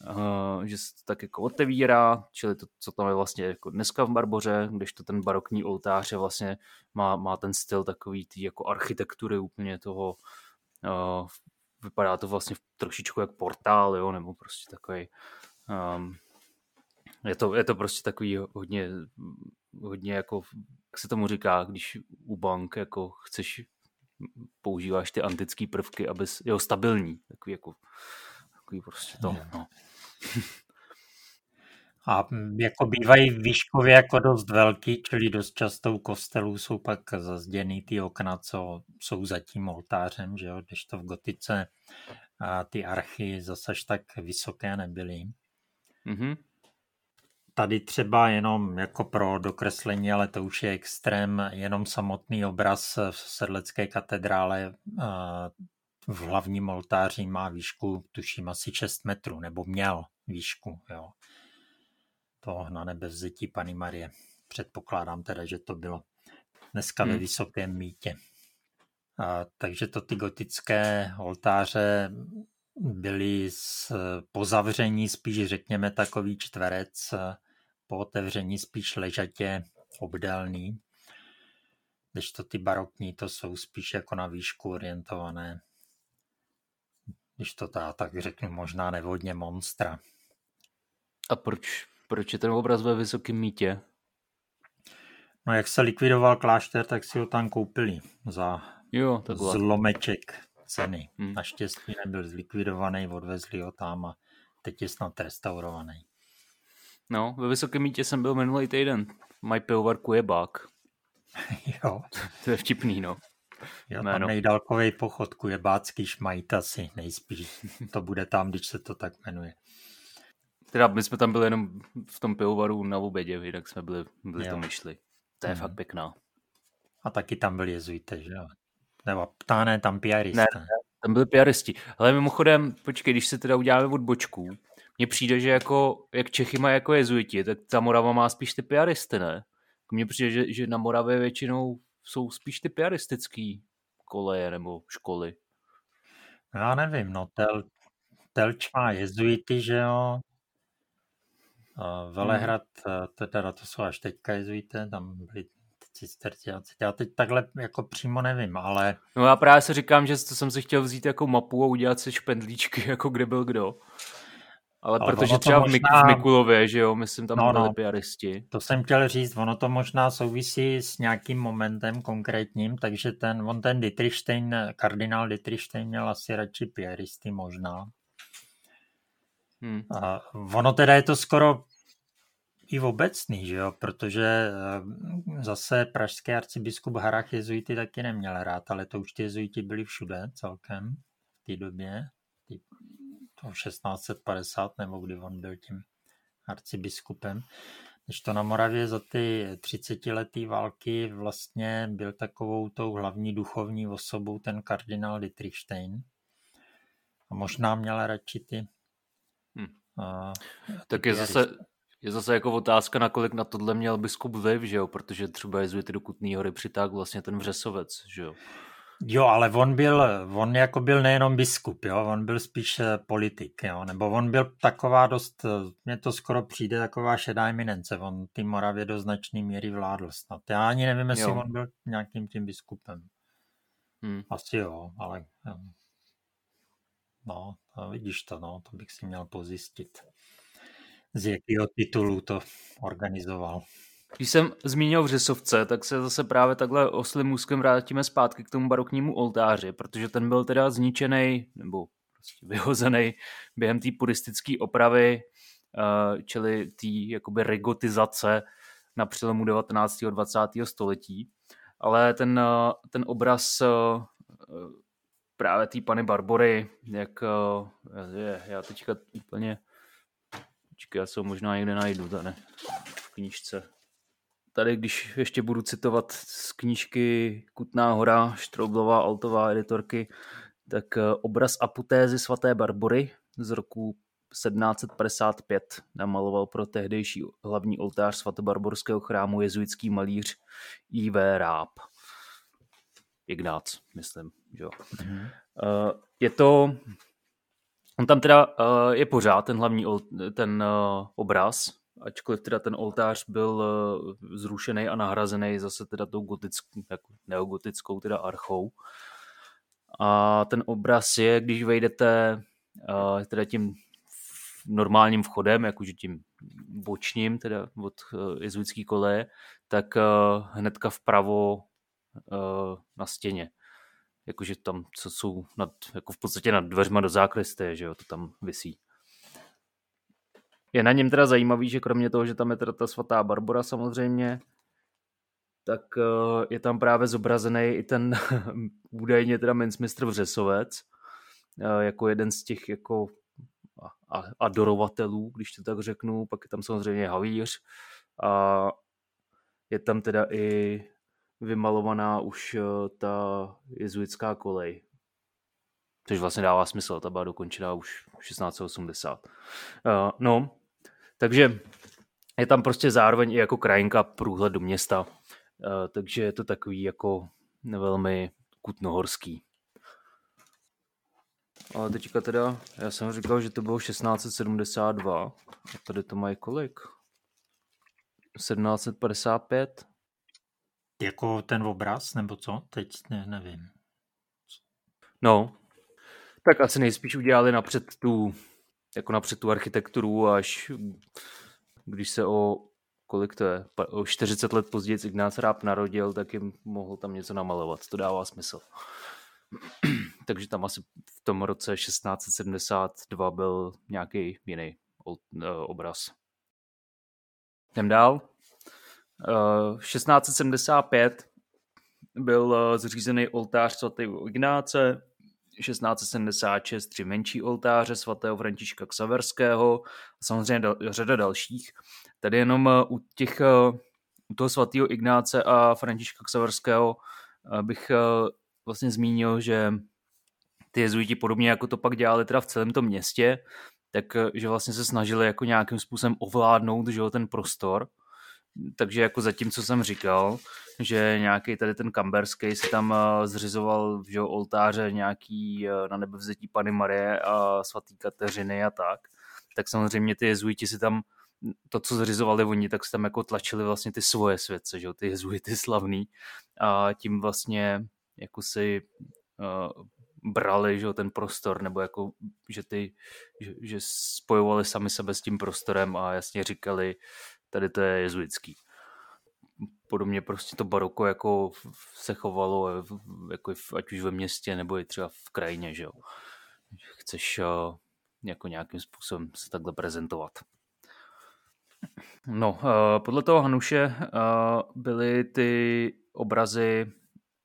uh, že se to tak jako otevírá, čili to, co tam je vlastně jako dneska v Barboře, když to ten barokní oltář je vlastně, má, má ten styl takový tý jako architektury úplně toho uh, vypadá to vlastně trošičku jak portál, jo, nebo prostě takový um, je to, je to prostě takový hodně, hodně jako, jak se tomu říká, když u bank jako chceš, používáš ty antické prvky, abys, jo, stabilní, takový jako, takový prostě to, no. A jako bývají výškově jako dost velký, čili dost často u kostelů jsou pak zazděný ty okna, co jsou za tím oltářem, že jo, když to v gotice a ty archy zase tak vysoké nebyly. Mm-hmm. Tady třeba jenom jako pro dokreslení, ale to už je extrém, jenom samotný obraz v Sedlecké katedrále v hlavním oltáři má výšku, tuším, asi 6 metrů, nebo měl výšku, jo to na nebevzetí Pany Marie. Předpokládám teda, že to bylo dneska hmm. ve Vysokém mítě. A, takže to ty gotické oltáře byly z, po zavření spíš řekněme takový čtverec, po otevření spíš ležatě obdélný, když to ty barokní to jsou spíš jako na výšku orientované. Když to tá, tak řeknu možná nevodně monstra. A proč proč je ten obraz ve Vysokém mítě? No jak se likvidoval klášter, tak si ho tam koupili za jo, zlomeček ceny. Hmm. Naštěstí nebyl zlikvidovaný, odvezli ho tam a teď je snad restaurovaný. No, ve Vysokém mítě jsem byl minulý týden. Mají pivovarku je bák. jo. To je vtipný, no. Jo, tam nejdálkový pochod bácký šmajt asi nejspíš. To bude tam, když se to tak jmenuje. Teda my jsme tam byli jenom v tom pivovaru na obědě, jinak jsme byli, byli jo. to myšli. To je hmm. fakt pěkná. A taky tam byli jezuité, že jo? Nebo ptáne tam piaristé. Ne, tam byli piaristi. Ale mimochodem, počkej, když se teda uděláme odbočku, mně přijde, že jako, jak Čechy mají jako jezuiti, tak ta Morava má spíš ty piaristy, ne? Mně přijde, že, že na Moravě většinou jsou spíš ty piaristický koleje nebo školy. Já nevím, no tel, Telč má jezuity, že jo, Velehrad, hmm. to, teda to jsou až teďka jezuité, tam byli cisterciáci. Já teď takhle jako přímo nevím, ale... No já právě se říkám, že to jsem si chtěl vzít jako mapu a udělat si špendlíčky, jako kde byl kdo. Ale, ale protože třeba možná... v Mikulově, že jo, myslím, tam no, byli no, piaristi. To jsem chtěl říct, ono to možná souvisí s nějakým momentem konkrétním, takže ten, on ten Dietrichstein, kardinál Dietrichstein měl asi radši piaristy možná. Hmm. A ono teda je to skoro i obecný, že jo? protože eh, zase pražský arcibiskup Harach jezuity taky neměl rád, ale to už ty jezuiti byli všude celkem v té době, to 1650 nebo kdy on byl tím arcibiskupem. Když to na Moravě za ty 30 letý války vlastně byl takovou tou hlavní duchovní osobou ten kardinál Dietrichstein. A možná měl radši ty a tak je zase, je zase jako otázka, nakolik na tohle měl biskup vliv, že jo? protože třeba jezuity do Kutný hory přitáhl vlastně ten vřesovec, že jo? Jo, ale on byl, on jako byl nejenom biskup, jo, on byl spíš politik, jo, nebo on byl taková dost, mně to skoro přijde taková šedá eminence, on ty Moravě do značné míry vládl snad. Já ani nevím, jestli jo. on byl nějakým tím biskupem. Hmm. Asi jo, ale No, vidíš to, no, to bych si měl pozjistit. z jakého titulu to organizoval. Když jsem zmínil Vřesovce, tak se zase právě takhle oslým úzkem vrátíme zpátky k tomu baroknímu oltáři, protože ten byl teda zničený nebo prostě vyhozený během té puristické opravy, eh, čili té jakoby regotizace na přelomu 19. a 20. století. Ale ten, eh, ten obraz eh, právě té Pany Barbory, jak je, já teďka úplně Počkej, já se ho možná někde najdu tady v knížce tady, když ještě budu citovat z knížky Kutná hora, Štroublová, Altová editorky, tak eh, obraz apotézy svaté Barbory z roku 1755 namaloval pro tehdejší hlavní oltář svatobarborského chrámu jezuitský malíř I.V. Ráb. Ignác, myslím. Že jo. Mm-hmm. Je to, on tam teda eh, je pořád ten hlavní ten obraz, ačkoliv teda ten oltář byl eh, zrušený a nahrazený zase teda tou gotickou, jako neogotickou teda archou. A ten obraz je, když vejdete uh, teda tím normálním vchodem, jakože tím bočním, teda od uh, jezuitský koleje, tak hnedka vpravo na stěně. Jakože tam, co jsou nad, jako v podstatě nad dveřma do zákresté, že jo, to tam visí. Je na něm teda zajímavý, že kromě toho, že tam je teda ta svatá Barbara samozřejmě, tak eh, je tam právě zobrazený i ten údajně teda Mincmistr Vřesovec, eh, jako jeden z těch jako adorovatelů, když to tak řeknu, pak je tam samozřejmě Havíř a je tam teda i vymalovaná už eh, ta jezuitská kolej, což vlastně dává smysl, ta byla dokončená už 1680. No, takže je tam prostě zároveň i jako krajinka průhled do města, eh, takže je to takový jako velmi kutnohorský. Ale teďka teda, já jsem říkal, že to bylo 1672 a tady to mají kolik? 1755? Jako ten obraz, nebo co? Teď ne, nevím. No, tak asi nejspíš udělali napřed tu jako napřed tu architekturu až když se o kolik to je, o 40 let později Ignác Ráb narodil, tak jim mohl tam něco namalovat. To dává smysl. Takže tam asi v tom roce 1672 byl nějaký jiný eh, obraz. Jdem dál. 1675 eh, byl eh, zřízený oltář svatého Ignáce, 1676 tři menší oltáře svatého Františka Ksaverského a samozřejmě dal, řada dalších. Tady jenom eh, u těch eh, u toho svatého Ignáce a Františka Ksaverského eh, bych vlastně zmínil, že ty jezuiti podobně jako to pak dělali teda v celém tom městě, tak že vlastně se snažili jako nějakým způsobem ovládnout že jo, ten prostor takže jako zatím, co jsem říkal, že nějaký tady ten kamberský si tam eh, zřizoval že oltáře nějaký eh, na nebevzetí Pany Marie a svatý Kateřiny a tak, tak samozřejmě ty jezuiti si tam to, co zřizovali oni, tak si tam jako tlačili vlastně ty svoje světce, že ty jezuity slavný a tím vlastně jako si uh, brali že ten prostor, nebo jako, že, ty, že, že spojovali sami sebe s tím prostorem a jasně říkali, tady to je jezuitský. Podobně prostě to baroko jako se chovalo, jako ať už ve městě, nebo i třeba v krajině, že jo. Chceš uh, jako nějakým způsobem se takhle prezentovat. No, uh, podle toho Hanuše byly ty obrazy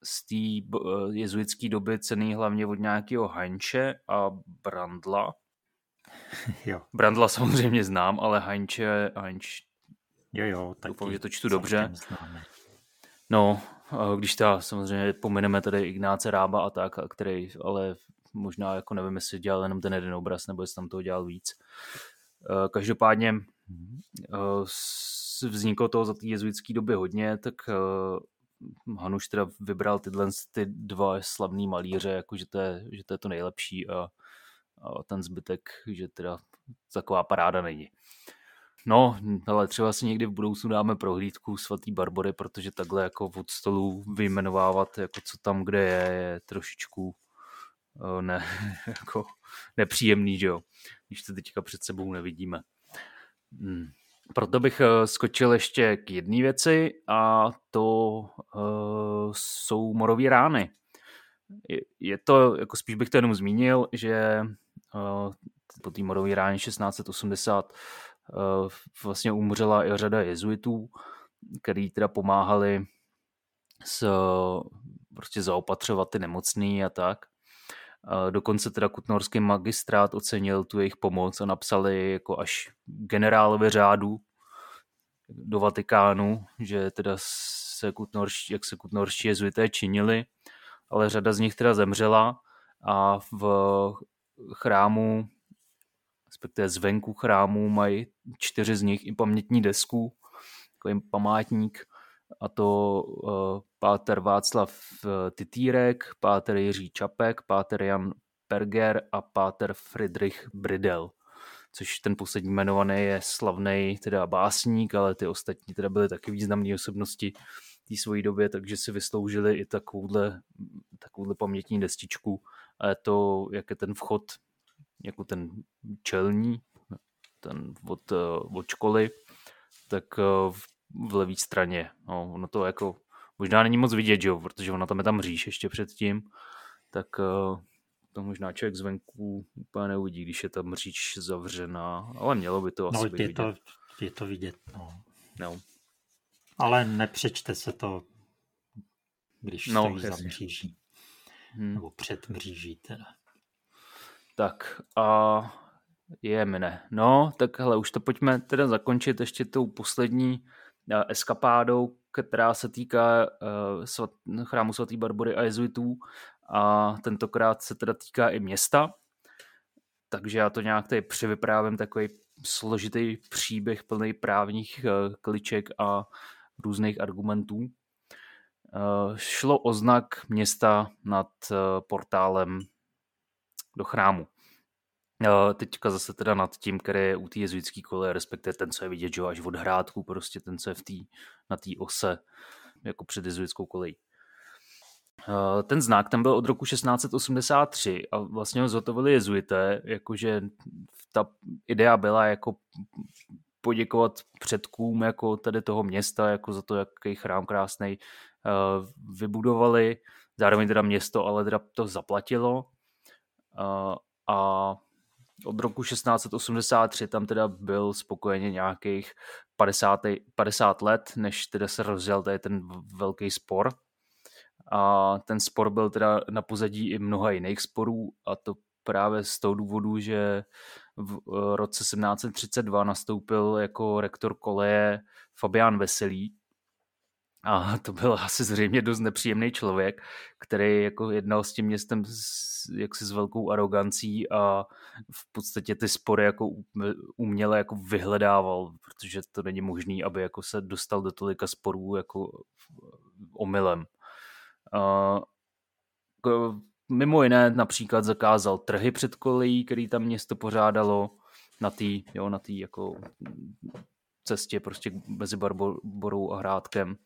z té jezuitské doby cený hlavně od nějakého Heinče a Brandla. Jo. Brandla samozřejmě znám, ale Heinče, Heinč Jo, jo. Tak Doufám, že to čtu dobře. No, když ta samozřejmě pomeneme tady Ignáce Rába a tak, a který, ale možná jako nevím, jestli dělal jenom ten jeden obraz, nebo jestli tam toho dělal víc. Eh, každopádně eh, vzniklo toho za té jezuitské doby hodně, tak eh, Hanuš teda vybral tyhle ty dva slavný malíře, jako že to je, že to, je to nejlepší a, a ten zbytek, že teda taková paráda není. No, ale třeba si někdy v budoucnu dáme prohlídku svatý Barbory, protože takhle jako od stolu vyjmenovávat, jako co tam kde je, je trošičku eh, ne, jako nepříjemný, že jo, když to teďka před sebou nevidíme. Hmm. Proto bych eh, skočil ještě k jedné věci a to uh, jsou morové rány. Je, je to, jako spíš bych to jenom zmínil, že uh, po té morové ráně 1680 uh, vlastně umřela i řada jezuitů, který teda pomáhali s, prostě zaopatřovat ty nemocný a tak. Dokonce teda Kutnorský magistrát ocenil tu jejich pomoc a napsali jako až generálovi řádu do Vatikánu, že teda se kutnorští, jak se kutnorští jezuité činili, ale řada z nich teda zemřela a v chrámu, respektive zvenku chrámu mají čtyři z nich i pamětní desku, takový památník, a to uh, páter Václav eh, Titýrek, páter Jiří Čapek, páter Jan Perger a páter Friedrich Bridel. Což ten poslední jmenovaný je slavný teda básník, ale ty ostatní teda byly taky významné osobnosti té své době, takže si vysloužili i takovouhle, takovouhle pamětní destičku. A je to, jak je ten vchod, jako ten čelní, ten od, eh, od školy, tak v v levé straně. No, ono to jako možná není moc vidět, jo, protože ona tam je tam říš ještě předtím, tak uh, to možná člověk zvenku úplně neuvidí, když je tam říč zavřená, ale mělo by to no, asi je vidět. To, je to vidět, no. no. Ale nepřečte se to, když no, stojí jasně. za mříží. Hmm. Nebo před mříží teda. Tak a je mne. No, tak hele, už to pojďme teda zakončit ještě tou poslední Eh, eskapádou, která se týká uh, svat, chrámu svatý Barbory a jezuitů a tentokrát se teda týká i města. Takže já to nějak tady přivyprávím takový složitý příběh plný právních uh, kliček a různých argumentů. Uh, šlo o znak města nad uh, portálem do chrámu. Teďka zase teda nad tím, který je u té jezuitské kole, respektive ten, co je vidět, že až od hrádku, prostě ten, co je v tý, na té ose, jako před jezuitskou kolejí. Ten znak tam byl od roku 1683 a vlastně ho zhotovili jezuité, jakože ta idea byla jako poděkovat předkům jako tady toho města, jako za to, jaký chrám krásný vybudovali. Zároveň teda město ale teda to zaplatilo a od roku 1683 tam teda byl spokojeně nějakých 50, 50 let, než teda se rozjel tady ten velký spor. A ten spor byl teda na pozadí i mnoha jiných sporů a to právě z toho důvodu, že v roce 1732 nastoupil jako rektor koleje Fabián Veselý, a to byl asi zřejmě dost nepříjemný člověk, který jako jednal s tím městem s, jaksi s velkou arogancí a v podstatě ty spory jako uměle jako vyhledával, protože to není možné, aby jako se dostal do tolika sporů jako omylem. A, mimo jiné například zakázal trhy před kolejí, který tam město pořádalo na té jako cestě prostě mezi Barborou a Hrádkem.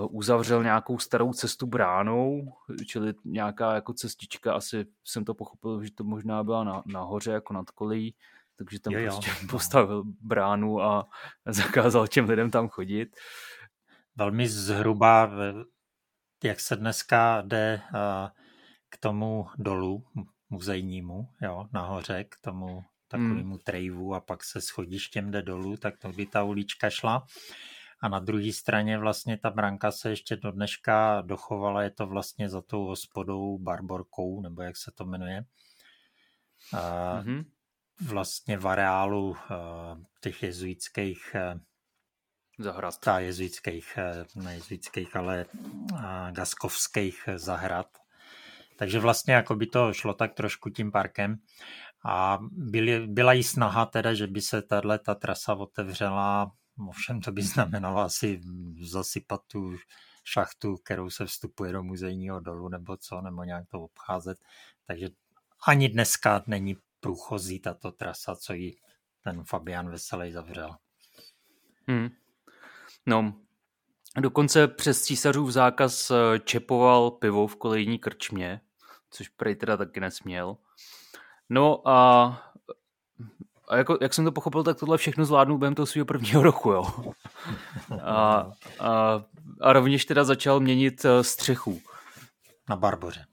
Uh, uzavřel nějakou starou cestu bránou, čili nějaká jako cestička, asi jsem to pochopil, že to možná byla na, nahoře jako nad kolejí, takže tam jo, jo. prostě postavil bránu a zakázal těm lidem tam chodit. Velmi zhruba, jak se dneska jde uh, k tomu dolu muzejnímu, jo, nahoře, k tomu takovému hmm. trejvu a pak se schodištěm jde dolů, tak to by ta ulička šla. A na druhé straně vlastně ta branka se ještě do dneška dochovala, je to vlastně za tou hospodou Barborkou, nebo jak se to jmenuje. A mm-hmm. Vlastně v areálu těch jezuitských zahrad. Ta jezuitských, ne jezuitských, ale gaskovských zahrad. Takže vlastně jako by to šlo tak trošku tím parkem. A byly, byla jí snaha teda, že by se tahle ta trasa otevřela, ovšem to by znamenalo asi zasypat tu šachtu, kterou se vstupuje do muzejního dolu nebo co, nebo nějak to obcházet. Takže ani dneska není průchozí tato trasa, co ji ten Fabian Veselý zavřel. Hmm. No, dokonce přes císařův zákaz eh, čepoval pivo v kolejní krčmě, což prej teda taky nesměl. No a a jako, jak jsem to pochopil, tak tohle všechno zvládnu během toho svého prvního roku, jo. A, a, a rovněž teda začal měnit eh, střechu. Na Barboře.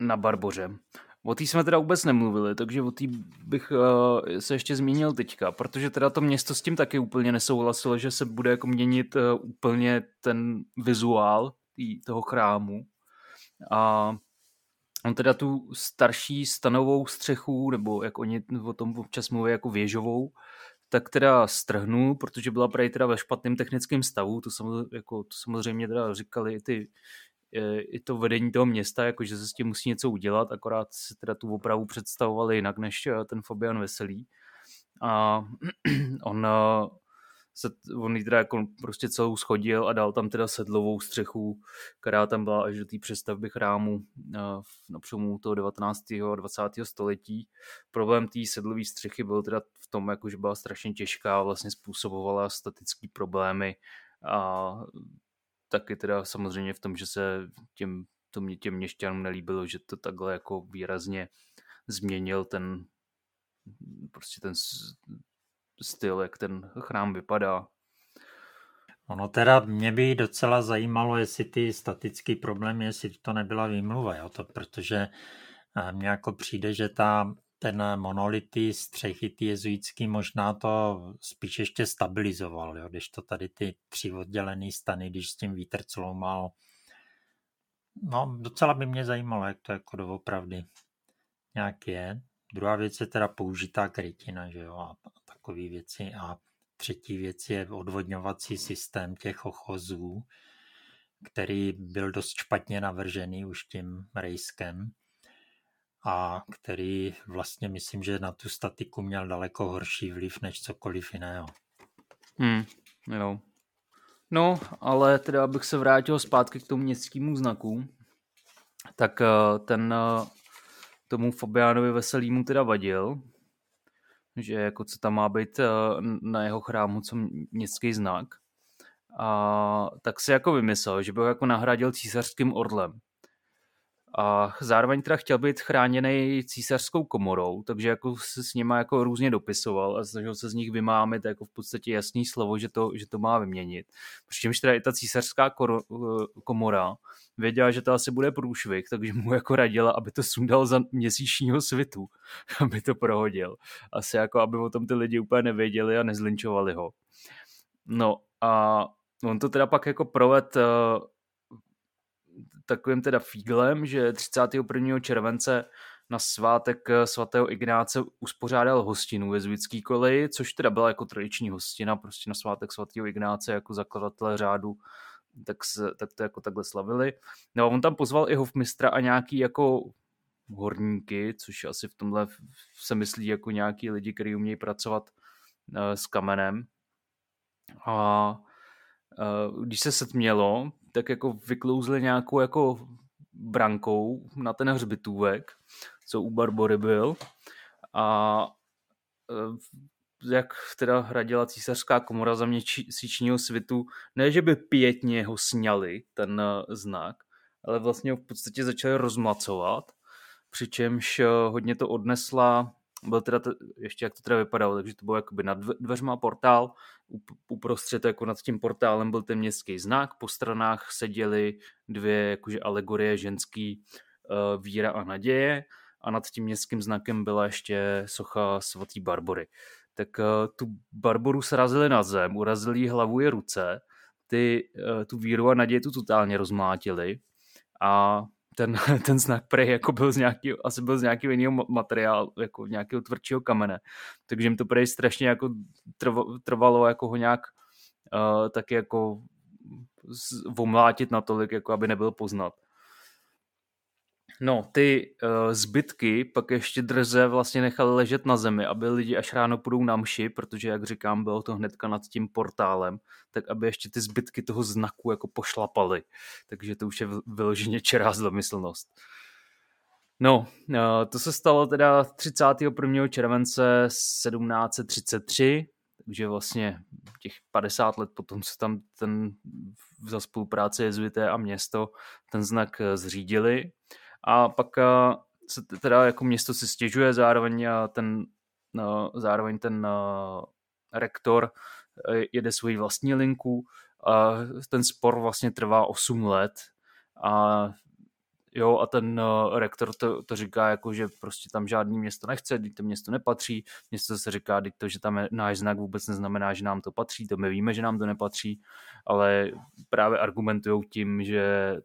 Na Barboře. O té jsme teda vůbec nemluvili, takže o té bych uh, se ještě zmínil teďka, protože teda to město s tím taky úplně nesouhlasilo, že se bude jako měnit uh, úplně ten vizuál tý, toho chrámu. A on teda tu starší stanovou střechu, nebo jak oni o tom občas mluví jako věžovou, tak teda strhnul, protože byla právě teda ve špatném technickém stavu, to samozřejmě, jako, to samozřejmě teda říkali i ty i to vedení toho města, jako že se s tím musí něco udělat, akorát se teda tu opravu představovali jinak než eh, ten Fabian Veselý. A on eh, se, on ji teda jako prostě celou schodil a dal tam teda sedlovou střechu, která tam byla až do té přestavby chrámu eh, na přelomu toho 19. a 20. století. Problém té sedlové střechy byl teda v tom, jako že byla strašně těžká, vlastně způsobovala statické problémy a taky teda samozřejmě v tom, že se těm, to mě těm měšťanům nelíbilo, že to takhle jako výrazně změnil ten prostě ten styl, jak ten chrám vypadá. Ono teda mě by docela zajímalo, jestli ty statický problém, jestli to nebyla výmluva, jo? To, protože eh, mně jako přijde, že ta ten monolity střechy, ty jezuitský, možná to spíš ještě stabilizoval, jo? když to tady ty tři oddělené stany, když s tím vítr mal. No, docela by mě zajímalo, jak to jako doopravdy nějak je. Druhá věc je teda použitá krytina, že jo, a takové věci. A třetí věc je odvodňovací systém těch ochozů, který byl dost špatně navržený už tím rejskem a který vlastně myslím, že na tu statiku měl daleko horší vliv než cokoliv jiného. Hmm, jo. No, ale teda abych se vrátil zpátky k tomu městskému znaku, tak eh, ten eh, tomu Fabiánovi Veselýmu teda vadil, že jako co tam má být eh, na jeho chrámu, co městský znak. A tak si jako vymyslel, že by ho jako nahradil císařským orlem a zároveň teda chtěl být chráněný císařskou komorou, takže jako se s nima jako různě dopisoval a snažil se z nich vymámit jako v podstatě jasný slovo, že to, že to má vyměnit. Přičemž teda i ta císařská kor, komora věděla, že to asi bude průšvih, takže mu jako radila, aby to sundal za měsíčního svitu, aby to prohodil. Asi jako, aby o tom ty lidi úplně nevěděli a nezlinčovali ho. No a on to teda pak jako proved takovým teda fíglem, že 31. července na svátek eh, svatého Ignáce uspořádal hostinu ve Zvický koleji, což teda byla jako tradiční hostina, prostě na svátek svatého Ignáce jako zakladatele řádu, tak, se, tak to jako takhle slavili. No a on tam pozval i hofmistra a nějaký jako horníky, což asi v tomhle se myslí jako nějaký lidi, kteří umějí pracovat uh, s kamenem. A uh, když se setmělo, tak jako vyklouzli nějakou jako brankou na ten hřbitůvek, co u Barbory byl. A e, jak teda hradila císařská komora za měsíčního svitu, ne, že by pětně ho sněli, ten e, znak, ale vlastně ho v podstatě začali rozmlacovat, přičemž e, hodně to odnesla byl teda, t- ještě jak to teda vypadalo, takže to bylo jakoby nad dveřma portál, uprostřed jako nad tím portálem byl ten městský znak, po stranách seděly dvě jakože alegorie ženský uh, víra a naděje a nad tím městským znakem byla ještě socha svatý Barbory. Tak uh, tu Barboru srazili na zem, urazili jí hlavu i ruce, ty, uh, tu víru a naději tu totálně rozmlátili a ten, ten znak prej jako byl z nějaký, asi byl z nějakého jiného materiálu, jako nějakého tvrdšího kamene. Takže jim to prej strašně jako trvalo jako ho nějak uh, taky jako vomlátit natolik, jako aby nebyl poznat. No, ty uh, zbytky pak ještě drze vlastně nechali ležet na zemi, aby lidi až ráno půjdou na mši, protože, jak říkám, bylo to hnedka nad tím portálem, tak aby ještě ty zbytky toho znaku jako pošlapali. Takže to už je vyloženě čerá zlomyslnost. No, uh, to se stalo teda 31. července 1733, takže vlastně těch 50 let potom se tam ten za spolupráci jezuité a město ten znak eh, zřídili a pak se teda jako město si stěžuje zároveň a ten no, zároveň ten rektor jede svoji vlastní linku a ten spor vlastně trvá 8 let a Jo, a ten uh, rektor to, to říká jako, že prostě tam žádný město nechce, teď to město nepatří. Město se říká, teď to, že tam je náš znak vůbec neznamená, že nám to patří, to my víme, že nám to nepatří, ale právě argumentují tím, že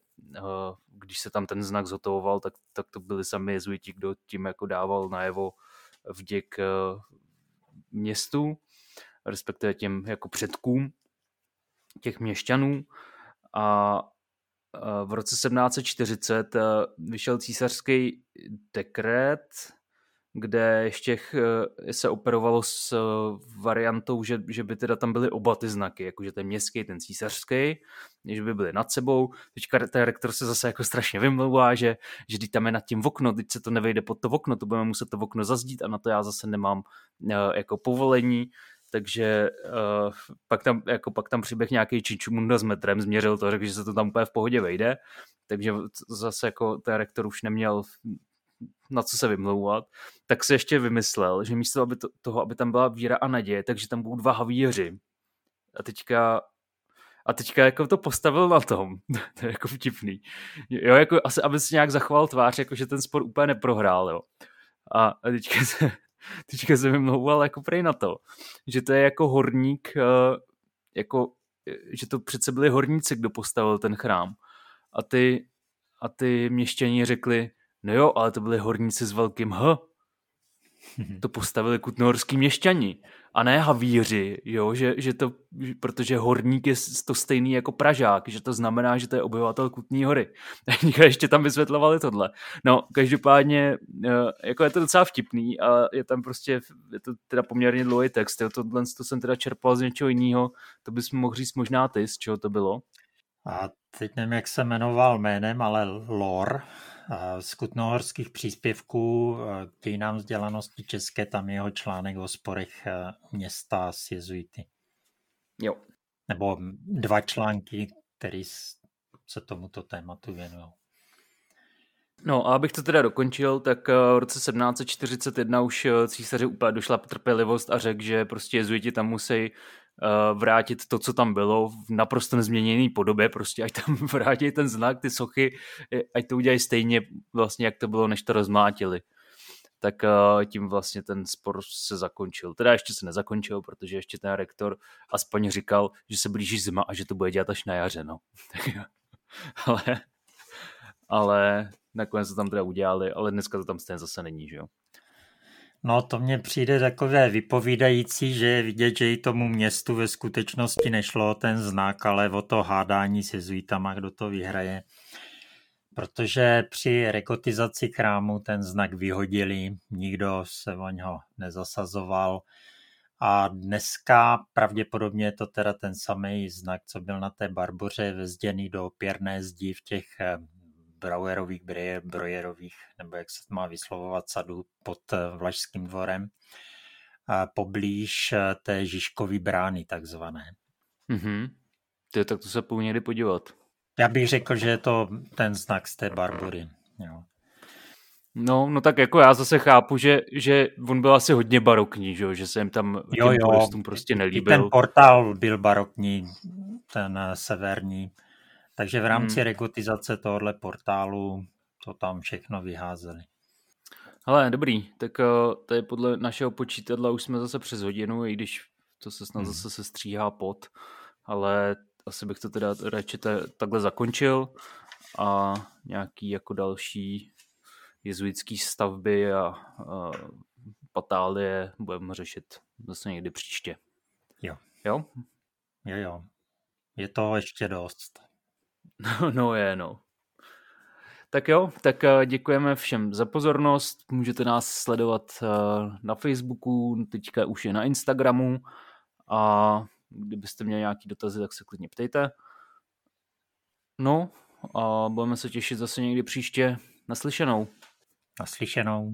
když se tam ten znak zhotovoval, tak, tak to byli sami jezuiti, kdo tím jako dával najevo vděk uh, městu, respektive těm jako předkům těch měšťanů. A v roce 1740 eh, vyšel císařský dekret, kde ještě eh, se operovalo s eh, variantou, že, že by teda tam byly oba ty znaky, jakože ten městský, ten císařský, že by byly nad sebou. Teďka ten rektor se zase jako strašně vymlouvá, že, že když tam je nad tím okno, teď se to nevejde pod to okno, to budeme muset to okno zazdít a na to já zase nemám jako povolení, takže uh, pak, tam, jako pak tam přiběh nějaký Čičumunda s metrem, změřil to, řekl, že se to tam úplně v pohodě vejde, takže zase jako ten rektor už neměl na co se vymlouvat, tak se ještě vymyslel, že místo aby to, toho, aby tam byla víra a naděje, takže tam budou dva havíři. A teďka a teďka jako to postavil na tom. to je jako vtipný. Jo, jako asi, aby si nějak zachoval tvář, jako že ten spor úplně neprohrál, jo. A, a teďka se, teďka se vymlouval jako prej na to, že to je jako horník, eh, jako, eh, že to přece byli horníci, kdo postavil ten chrám. A ty, a ty měšťani řekli, no jo, ale to byli horníci s velkým H. To postavili kutnohorský měšťani a ne havíři, jo, že, že to, protože horník je to stejný jako Pražák, že to znamená, že to je obyvatel Kutní hory. Tak ještě tam vysvětlovali tohle. No, každopádně, eh, jako je to docela vtipný a je tam prostě, je to teda poměrně dlouhý text, jo, tohle to jsem teda čerpal z něčeho jiného, to bys mohl říct možná ty, z čeho to bylo. A teď nevím, jak se jmenoval jménem, ale Lor, z kutnohorských příspěvků k dějinám vzdělanosti české, tam jeho článek o sporech eh, města s jezuity. Jo. Nebo dva články, které se tomuto tématu věnují. No a abych to teda dokončil, tak eh, v roce 1741 už eh, císaři úplně došla trpělivost a řekl, že prostě jezuiti tam musí vrátit to, co tam bylo v naprosto nezměněné podobě, prostě ať tam vrátí ten znak, ty sochy, ať to udělají stejně vlastně, jak to bylo, než to rozmlátili. Tak uh, tím vlastně ten spor se zakončil. Teda ještě se nezakončil, protože ještě ten rektor aspoň říkal, že se blíží zima a že to bude dělat až na jaře, no. ale, ale nakonec to tam teda udělali, ale dneska to tam stejně zase není, že jo. No to mně přijde takové vypovídající, že je vidět, že i tomu městu ve skutečnosti nešlo o ten znak, ale o to hádání se jezuitama, kdo to vyhraje. Protože při rekotizaci chrámu ten znak vyhodili, nikdo se o něho nezasazoval. A dneska pravděpodobně je to teda ten samý znak, co byl na té barboře vezděný do pěrné zdi v těch eh, Brauerových, Brojerových, nebo jak se to má vyslovovat, sadu pod eh, Vlašským dvorem, poblíž eh, té Žižkový brány takzvané. Mhm. Ty, tak to se půjde někdy podívat. Já bych řekl, že je to ten znak z té Barbory. Jo. No, no tak jako já zase chápu, že, že on byl asi hodně barokní, že, že se jim tam jo, jo. turistům prostě nelíbil. I ten portál byl barokní, ten eh, severní. Takže v rámci hmm. regotizace tohohle portálu to tam všechno vyházeli. Ale dobrý, tak uh, tady podle našeho počítadla už jsme zase přes hodinu, i když to se snad hmm. zase se stříhá pod, ale asi bych to teda radši takhle zakončil a nějaký jako další jezuitský stavby a, a patálie budeme řešit zase někdy příště. Jo. Jo? Jo, jo. Je to ještě dost. No, no je, no. Tak jo, tak eh, děkujeme všem za pozornost. Můžete nás sledovat eh, na Facebooku, teďka už je na Instagramu a kdybyste měli nějaký dotazy, tak se klidně ptejte. No a budeme se těšit zase někdy příště. Naslyšenou. Naslyšenou.